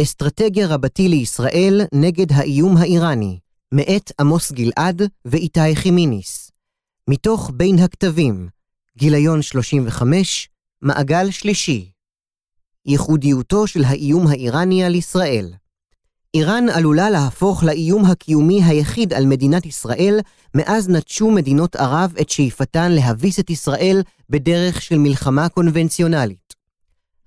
אסטרטגיה רבתי לישראל נגד האיום האיראני, מאת עמוס גלעד ואיתי חימיניס. מתוך בין הכתבים, גיליון 35, מעגל שלישי. ייחודיותו של האיום האיראני על ישראל. איראן עלולה להפוך לאיום הקיומי היחיד על מדינת ישראל מאז נטשו מדינות ערב את שאיפתן להביס את ישראל בדרך של מלחמה קונבנציונלית.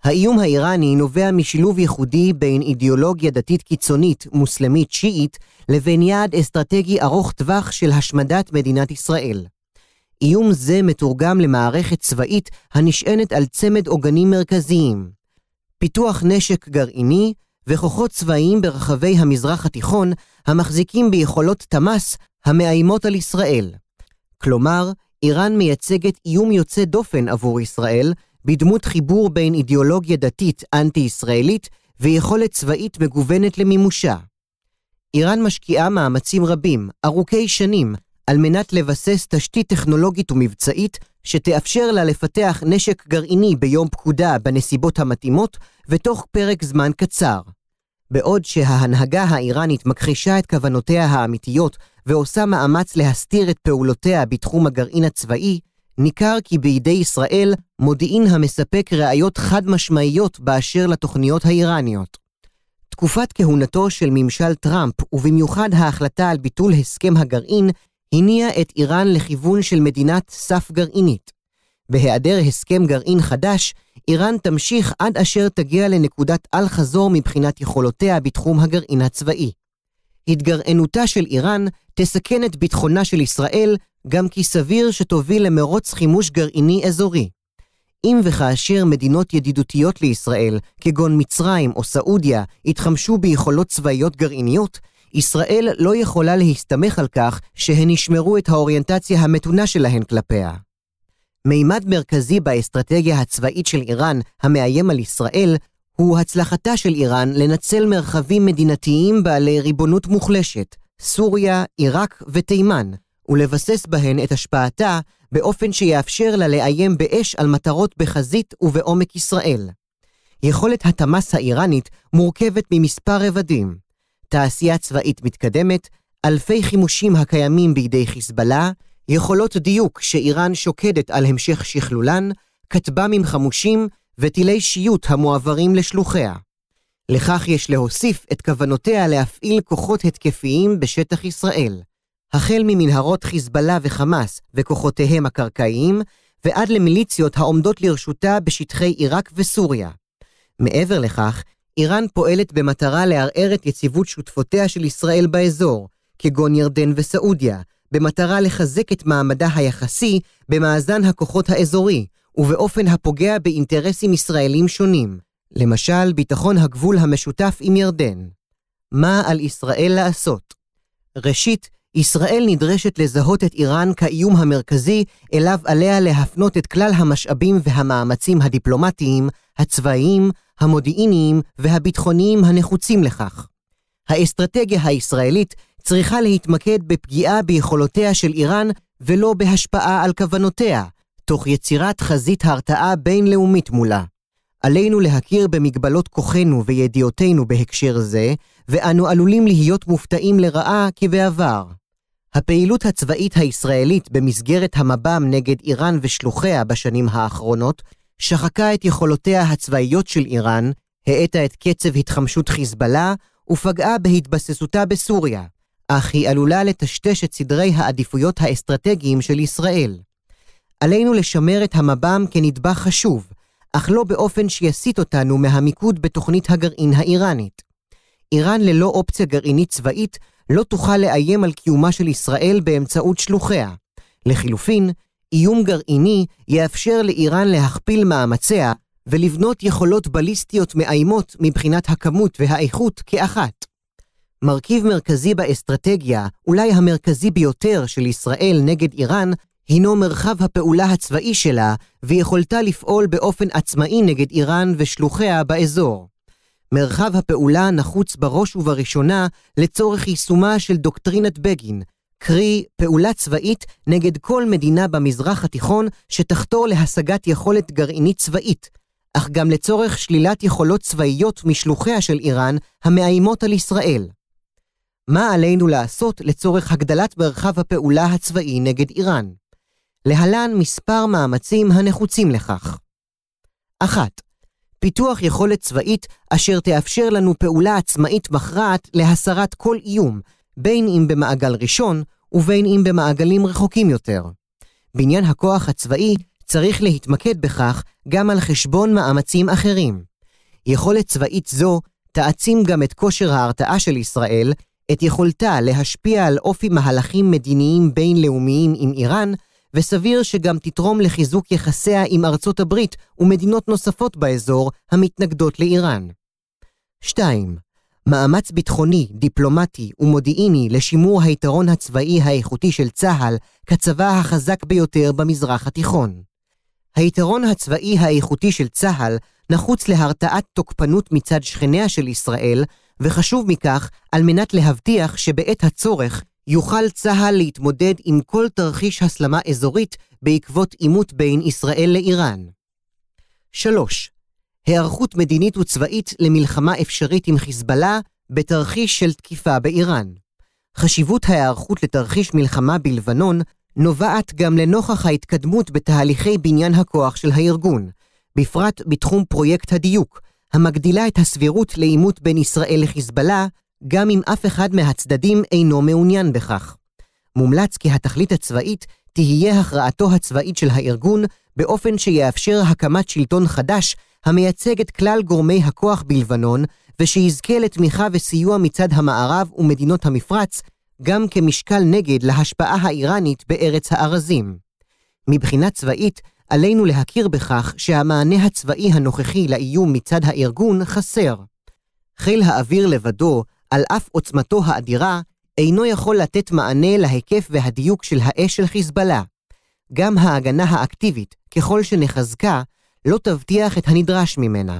האיום האיראני נובע משילוב ייחודי בין אידיאולוגיה דתית קיצונית, מוסלמית שיעית, לבין יעד אסטרטגי ארוך טווח של השמדת מדינת ישראל. איום זה מתורגם למערכת צבאית הנשענת על צמד עוגנים מרכזיים. פיתוח נשק גרעיני וכוחות צבאיים ברחבי המזרח התיכון המחזיקים ביכולות תמ"ס המאיימות על ישראל. כלומר, איראן מייצגת איום יוצא דופן עבור ישראל, בדמות חיבור בין אידיאולוגיה דתית אנטי-ישראלית ויכולת צבאית מגוונת למימושה. איראן משקיעה מאמצים רבים, ארוכי שנים, על מנת לבסס תשתית טכנולוגית ומבצעית שתאפשר לה לפתח נשק גרעיני ביום פקודה בנסיבות המתאימות ותוך פרק זמן קצר. בעוד שההנהגה האיראנית מכחישה את כוונותיה האמיתיות ועושה מאמץ להסתיר את פעולותיה בתחום הגרעין הצבאי, ניכר כי בידי ישראל מודיעין המספק ראיות חד משמעיות באשר לתוכניות האיראניות. תקופת כהונתו של ממשל טראמפ, ובמיוחד ההחלטה על ביטול הסכם הגרעין, הניע את איראן לכיוון של מדינת סף גרעינית. בהיעדר הסכם גרעין חדש, איראן תמשיך עד אשר תגיע לנקודת אל-חזור מבחינת יכולותיה בתחום הגרעין הצבאי. התגרענותה של איראן תסכן את ביטחונה של ישראל, גם כי סביר שתוביל למרוץ חימוש גרעיני אזורי. אם וכאשר מדינות ידידותיות לישראל, כגון מצרים או סעודיה, יתחמשו ביכולות צבאיות גרעיניות, ישראל לא יכולה להסתמך על כך שהן ישמרו את האוריינטציה המתונה שלהן כלפיה. מימד מרכזי באסטרטגיה הצבאית של איראן המאיים על ישראל הוא הצלחתה של איראן לנצל מרחבים מדינתיים בעלי ריבונות מוחלשת, סוריה, עיראק ותימן, ולבסס בהן את השפעתה באופן שיאפשר לה לאיים באש על מטרות בחזית ובעומק ישראל. יכולת התמ"ס האיראנית מורכבת ממספר רבדים, תעשייה צבאית מתקדמת, אלפי חימושים הקיימים בידי חיזבאללה, יכולות דיוק שאיראן שוקדת על המשך שכלולן, כטב"מים חמושים וטילי שיוט המועברים לשלוחיה. לכך יש להוסיף את כוונותיה להפעיל כוחות התקפיים בשטח ישראל, החל ממנהרות חיזבאללה וחמאס וכוחותיהם הקרקעיים, ועד למיליציות העומדות לרשותה בשטחי עיראק וסוריה. מעבר לכך, איראן פועלת במטרה לערער את יציבות שותפותיה של ישראל באזור, כגון ירדן וסעודיה, במטרה לחזק את מעמדה היחסי במאזן הכוחות האזורי, ובאופן הפוגע באינטרסים ישראלים שונים, למשל ביטחון הגבול המשותף עם ירדן. מה על ישראל לעשות? ראשית, ישראל נדרשת לזהות את איראן כאיום המרכזי אליו עליה להפנות את כלל המשאבים והמאמצים הדיפלומטיים, הצבאיים, המודיעיניים והביטחוניים הנחוצים לכך. האסטרטגיה הישראלית צריכה להתמקד בפגיעה ביכולותיה של איראן ולא בהשפעה על כוונותיה, תוך יצירת חזית הרתעה בינלאומית מולה. עלינו להכיר במגבלות כוחנו וידיעותינו בהקשר זה, ואנו עלולים להיות מופתעים לרעה כבעבר. הפעילות הצבאית הישראלית במסגרת המב"ם נגד איראן ושלוחיה בשנים האחרונות שחקה את יכולותיה הצבאיות של איראן, האטה את קצב התחמשות חיזבאללה ופגעה בהתבססותה בסוריה, אך היא עלולה לטשטש את סדרי העדיפויות האסטרטגיים של ישראל. עלינו לשמר את המב"ם כנדבך חשוב, אך לא באופן שיסיט אותנו מהמיקוד בתוכנית הגרעין האיראנית. איראן ללא אופציה גרעינית צבאית לא תוכל לאיים על קיומה של ישראל באמצעות שלוחיה. לחילופין, איום גרעיני יאפשר לאיראן להכפיל מאמציה ולבנות יכולות בליסטיות מאיימות מבחינת הכמות והאיכות כאחת. מרכיב מרכזי באסטרטגיה, אולי המרכזי ביותר של ישראל נגד איראן, הינו מרחב הפעולה הצבאי שלה ויכולתה לפעול באופן עצמאי נגד איראן ושלוחיה באזור. מרחב הפעולה נחוץ בראש ובראשונה לצורך יישומה של דוקטרינת בגין, קרי פעולה צבאית נגד כל מדינה במזרח התיכון שתחתור להשגת יכולת גרעינית צבאית, אך גם לצורך שלילת יכולות צבאיות משלוחיה של איראן המאיימות על ישראל. מה עלינו לעשות לצורך הגדלת מרחב הפעולה הצבאי נגד איראן? להלן מספר מאמצים הנחוצים לכך. 1. פיתוח יכולת צבאית אשר תאפשר לנו פעולה עצמאית מכרעת להסרת כל איום, בין אם במעגל ראשון ובין אם במעגלים רחוקים יותר. בניין הכוח הצבאי צריך להתמקד בכך גם על חשבון מאמצים אחרים. יכולת צבאית זו תעצים גם את כושר ההרתעה של ישראל, את יכולתה להשפיע על אופי מהלכים מדיניים בינלאומיים עם איראן, וסביר שגם תתרום לחיזוק יחסיה עם ארצות הברית ומדינות נוספות באזור המתנגדות לאיראן. 2. מאמץ ביטחוני, דיפלומטי ומודיעיני לשימור היתרון הצבאי האיכותי של צה"ל כצבא החזק ביותר במזרח התיכון. היתרון הצבאי האיכותי של צה"ל נחוץ להרתעת תוקפנות מצד שכניה של ישראל, וחשוב מכך על מנת להבטיח שבעת הצורך יוכל צה"ל להתמודד עם כל תרחיש הסלמה אזורית בעקבות עימות בין ישראל לאיראן. 3. היערכות מדינית וצבאית למלחמה אפשרית עם חיזבאללה בתרחיש של תקיפה באיראן. חשיבות ההיערכות לתרחיש מלחמה בלבנון נובעת גם לנוכח ההתקדמות בתהליכי בניין הכוח של הארגון, בפרט בתחום פרויקט הדיוק, המגדילה את הסבירות לעימות בין ישראל לחיזבאללה, גם אם אף אחד מהצדדים אינו מעוניין בכך. מומלץ כי התכלית הצבאית תהיה הכרעתו הצבאית של הארגון באופן שיאפשר הקמת שלטון חדש המייצג את כלל גורמי הכוח בלבנון, ושיזכה לתמיכה וסיוע מצד המערב ומדינות המפרץ, גם כמשקל נגד להשפעה האיראנית בארץ הארזים. מבחינה צבאית, עלינו להכיר בכך שהמענה הצבאי הנוכחי לאיום מצד הארגון חסר. חיל האוויר לבדו, על אף עוצמתו האדירה, אינו יכול לתת מענה להיקף והדיוק של האש של חיזבאללה. גם ההגנה האקטיבית, ככל שנחזקה, לא תבטיח את הנדרש ממנה.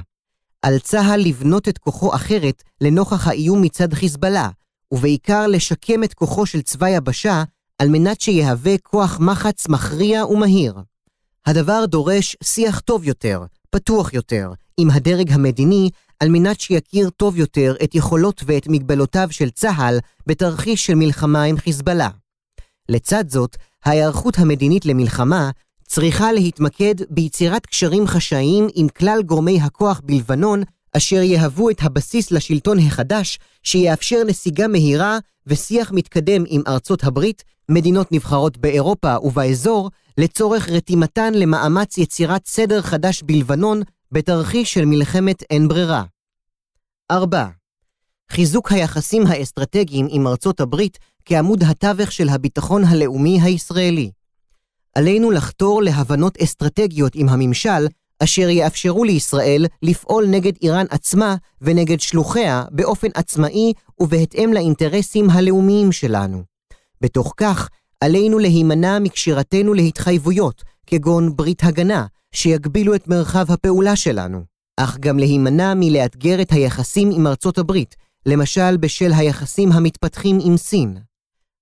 על צה"ל לבנות את כוחו אחרת לנוכח האיום מצד חיזבאללה, ובעיקר לשקם את כוחו של צבא יבשה, על מנת שיהווה כוח מחץ מכריע ומהיר. הדבר דורש שיח טוב יותר, פתוח יותר, עם הדרג המדיני, על מנת שיכיר טוב יותר את יכולות ואת מגבלותיו של צה"ל בתרחיש של מלחמה עם חיזבאללה. לצד זאת, ההיערכות המדינית למלחמה צריכה להתמקד ביצירת קשרים חשאיים עם כלל גורמי הכוח בלבנון, אשר יהוו את הבסיס לשלטון החדש, שיאפשר נסיגה מהירה ושיח מתקדם עם ארצות הברית, מדינות נבחרות באירופה ובאזור, לצורך רתימתן למאמץ יצירת סדר חדש בלבנון בתרחיש של מלחמת אין ברירה. 4. חיזוק היחסים האסטרטגיים עם ארצות הברית כעמוד התווך של הביטחון הלאומי הישראלי. עלינו לחתור להבנות אסטרטגיות עם הממשל, אשר יאפשרו לישראל לפעול נגד איראן עצמה ונגד שלוחיה באופן עצמאי ובהתאם לאינטרסים הלאומיים שלנו. בתוך כך, עלינו להימנע מקשירתנו להתחייבויות, כגון ברית הגנה, שיגבילו את מרחב הפעולה שלנו, אך גם להימנע מלאתגר את היחסים עם ארצות הברית, למשל בשל היחסים המתפתחים עם סין.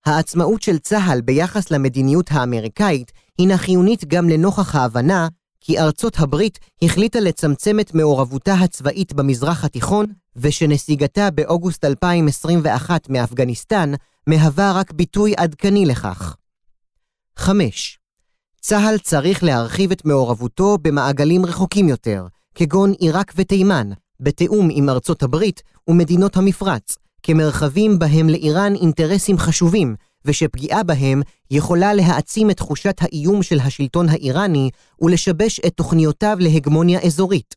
העצמאות של צה"ל ביחס למדיניות האמריקאית הינה חיונית גם לנוכח ההבנה כי ארצות הברית החליטה לצמצם את מעורבותה הצבאית במזרח התיכון, ושנסיגתה באוגוסט 2021 מאפגניסטן מהווה רק ביטוי עדכני לכך. 5. צה"ל צריך להרחיב את מעורבותו במעגלים רחוקים יותר, כגון עיראק ותימן, בתיאום עם ארצות הברית ומדינות המפרץ, כמרחבים בהם לאיראן אינטרסים חשובים, ושפגיעה בהם יכולה להעצים את תחושת האיום של השלטון האיראני ולשבש את תוכניותיו להגמוניה אזורית.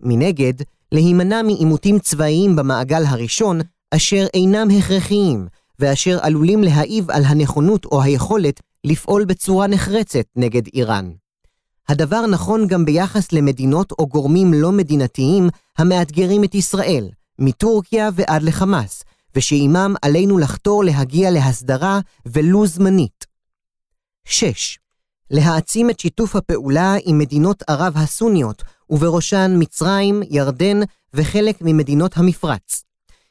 מנגד, להימנע מעימותים צבאיים במעגל הראשון, אשר אינם הכרחיים, ואשר עלולים להעיב על הנכונות או היכולת לפעול בצורה נחרצת נגד איראן. הדבר נכון גם ביחס למדינות או גורמים לא מדינתיים המאתגרים את ישראל, מטורקיה ועד לחמאס, ושעימם עלינו לחתור להגיע להסדרה ולו זמנית. 6. להעצים את שיתוף הפעולה עם מדינות ערב הסוניות, ובראשן מצרים, ירדן וחלק ממדינות המפרץ.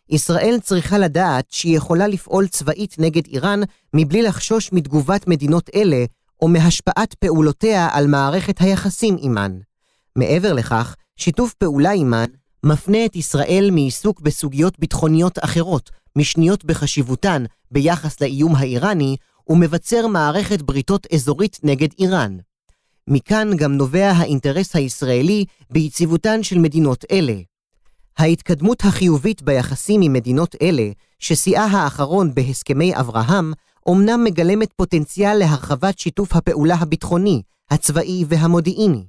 ישראל צריכה לדעת שהיא יכולה לפעול צבאית נגד איראן מבלי לחשוש מתגובת מדינות אלה, או מהשפעת פעולותיה על מערכת היחסים עימן. מעבר לכך, שיתוף פעולה עימן מפנה את ישראל מעיסוק בסוגיות ביטחוניות אחרות, משניות בחשיבותן ביחס לאיום האיראני, ומבצר מערכת בריתות אזורית נגד איראן. מכאן גם נובע האינטרס הישראלי ביציבותן של מדינות אלה. ההתקדמות החיובית ביחסים עם מדינות אלה, ששיאה האחרון בהסכמי אברהם, אומנם מגלמת פוטנציאל להרחבת שיתוף הפעולה הביטחוני, הצבאי והמודיעיני,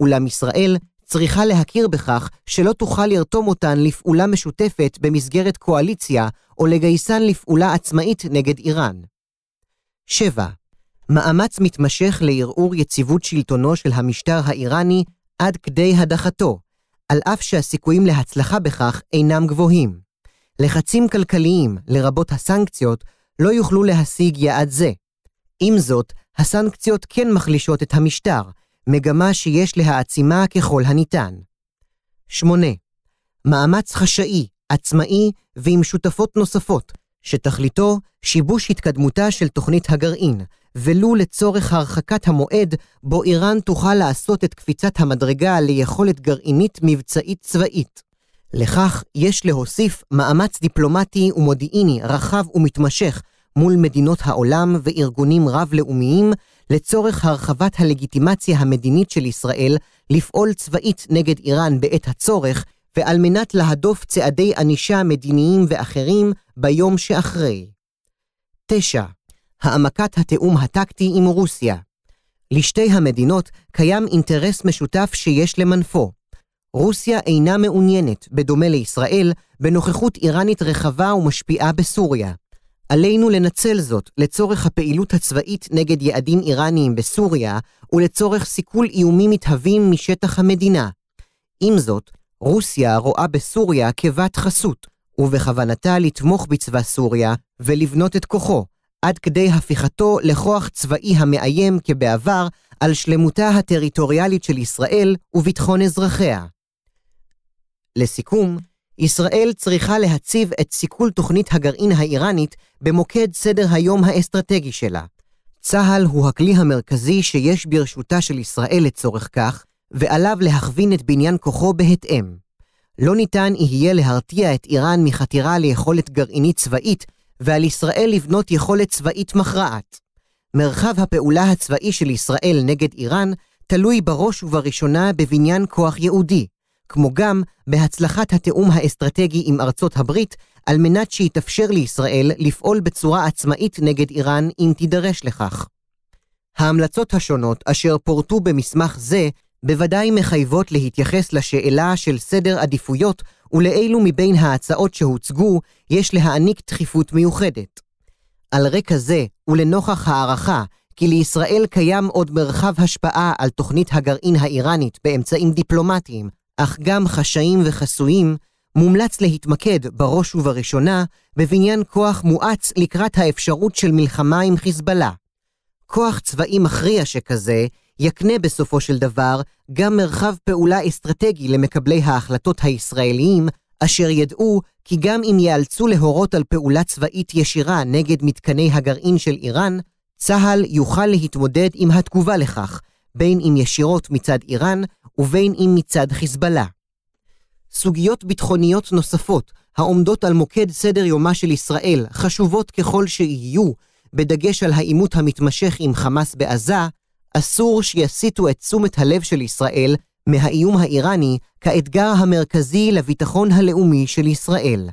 אולם ישראל צריכה להכיר בכך שלא תוכל לרתום אותן לפעולה משותפת במסגרת קואליציה או לגייסן לפעולה עצמאית נגד איראן. 7. מאמץ מתמשך לערעור יציבות שלטונו של המשטר האיראני עד כדי הדחתו, על אף שהסיכויים להצלחה בכך אינם גבוהים. לחצים כלכליים, לרבות הסנקציות, לא יוכלו להשיג יעד זה. עם זאת, הסנקציות כן מחלישות את המשטר, מגמה שיש להעצימה ככל הניתן. 8. מאמץ חשאי, עצמאי ועם שותפות נוספות, שתכליתו שיבוש התקדמותה של תוכנית הגרעין, ולו לצורך הרחקת המועד בו איראן תוכל לעשות את קפיצת המדרגה ליכולת גרעינית מבצעית צבאית. לכך יש להוסיף מאמץ דיפלומטי ומודיעיני רחב ומתמשך מול מדינות העולם וארגונים רב-לאומיים לצורך הרחבת הלגיטימציה המדינית של ישראל לפעול צבאית נגד איראן בעת הצורך, ועל מנת להדוף צעדי ענישה מדיניים ואחרים ביום שאחרי. 9. העמקת התיאום הטקטי עם רוסיה. לשתי המדינות קיים אינטרס משותף שיש למנפו. רוסיה אינה מעוניינת, בדומה לישראל, בנוכחות איראנית רחבה ומשפיעה בסוריה. עלינו לנצל זאת לצורך הפעילות הצבאית נגד יעדים איראניים בסוריה ולצורך סיכול איומים מתהווים משטח המדינה. עם זאת, רוסיה רואה בסוריה כבת חסות, ובכוונתה לתמוך בצבא סוריה ולבנות את כוחו, עד כדי הפיכתו לכוח צבאי המאיים כבעבר על שלמותה הטריטוריאלית של ישראל וביטחון אזרחיה. לסיכום, ישראל צריכה להציב את סיכול תוכנית הגרעין האיראנית במוקד סדר היום האסטרטגי שלה. צה"ל הוא הכלי המרכזי שיש ברשותה של ישראל לצורך כך, ועליו להכווין את בניין כוחו בהתאם. לא ניתן יהיה להרתיע את איראן מחתירה ליכולת גרעינית צבאית, ועל ישראל לבנות יכולת צבאית מכרעת. מרחב הפעולה הצבאי של ישראל נגד איראן תלוי בראש ובראשונה בבניין כוח יהודי, כמו גם בהצלחת התיאום האסטרטגי עם ארצות הברית, על מנת שיתאפשר לישראל לפעול בצורה עצמאית נגד איראן אם תידרש לכך. ההמלצות השונות אשר פורטו במסמך זה בוודאי מחייבות להתייחס לשאלה של סדר עדיפויות ולאילו מבין ההצעות שהוצגו יש להעניק דחיפות מיוחדת. על רקע זה, ולנוכח הערכה כי לישראל קיים עוד מרחב השפעה על תוכנית הגרעין האיראנית באמצעים דיפלומטיים, אך גם חשאיים וחסויים, מומלץ להתמקד בראש ובראשונה בבניין כוח מואץ לקראת האפשרות של מלחמה עם חיזבאללה. כוח צבאי מכריע שכזה יקנה בסופו של דבר גם מרחב פעולה אסטרטגי למקבלי ההחלטות הישראליים, אשר ידעו כי גם אם ייאלצו להורות על פעולה צבאית ישירה נגד מתקני הגרעין של איראן, צה"ל יוכל להתמודד עם התגובה לכך, בין אם ישירות מצד איראן ובין אם מצד חיזבאללה. סוגיות ביטחוניות נוספות העומדות על מוקד סדר יומה של ישראל, חשובות ככל שיהיו, בדגש על העימות המתמשך עם חמאס בעזה, אסור שיסיטו את תשומת הלב של ישראל מהאיום האיראני כאתגר המרכזי לביטחון הלאומי של ישראל.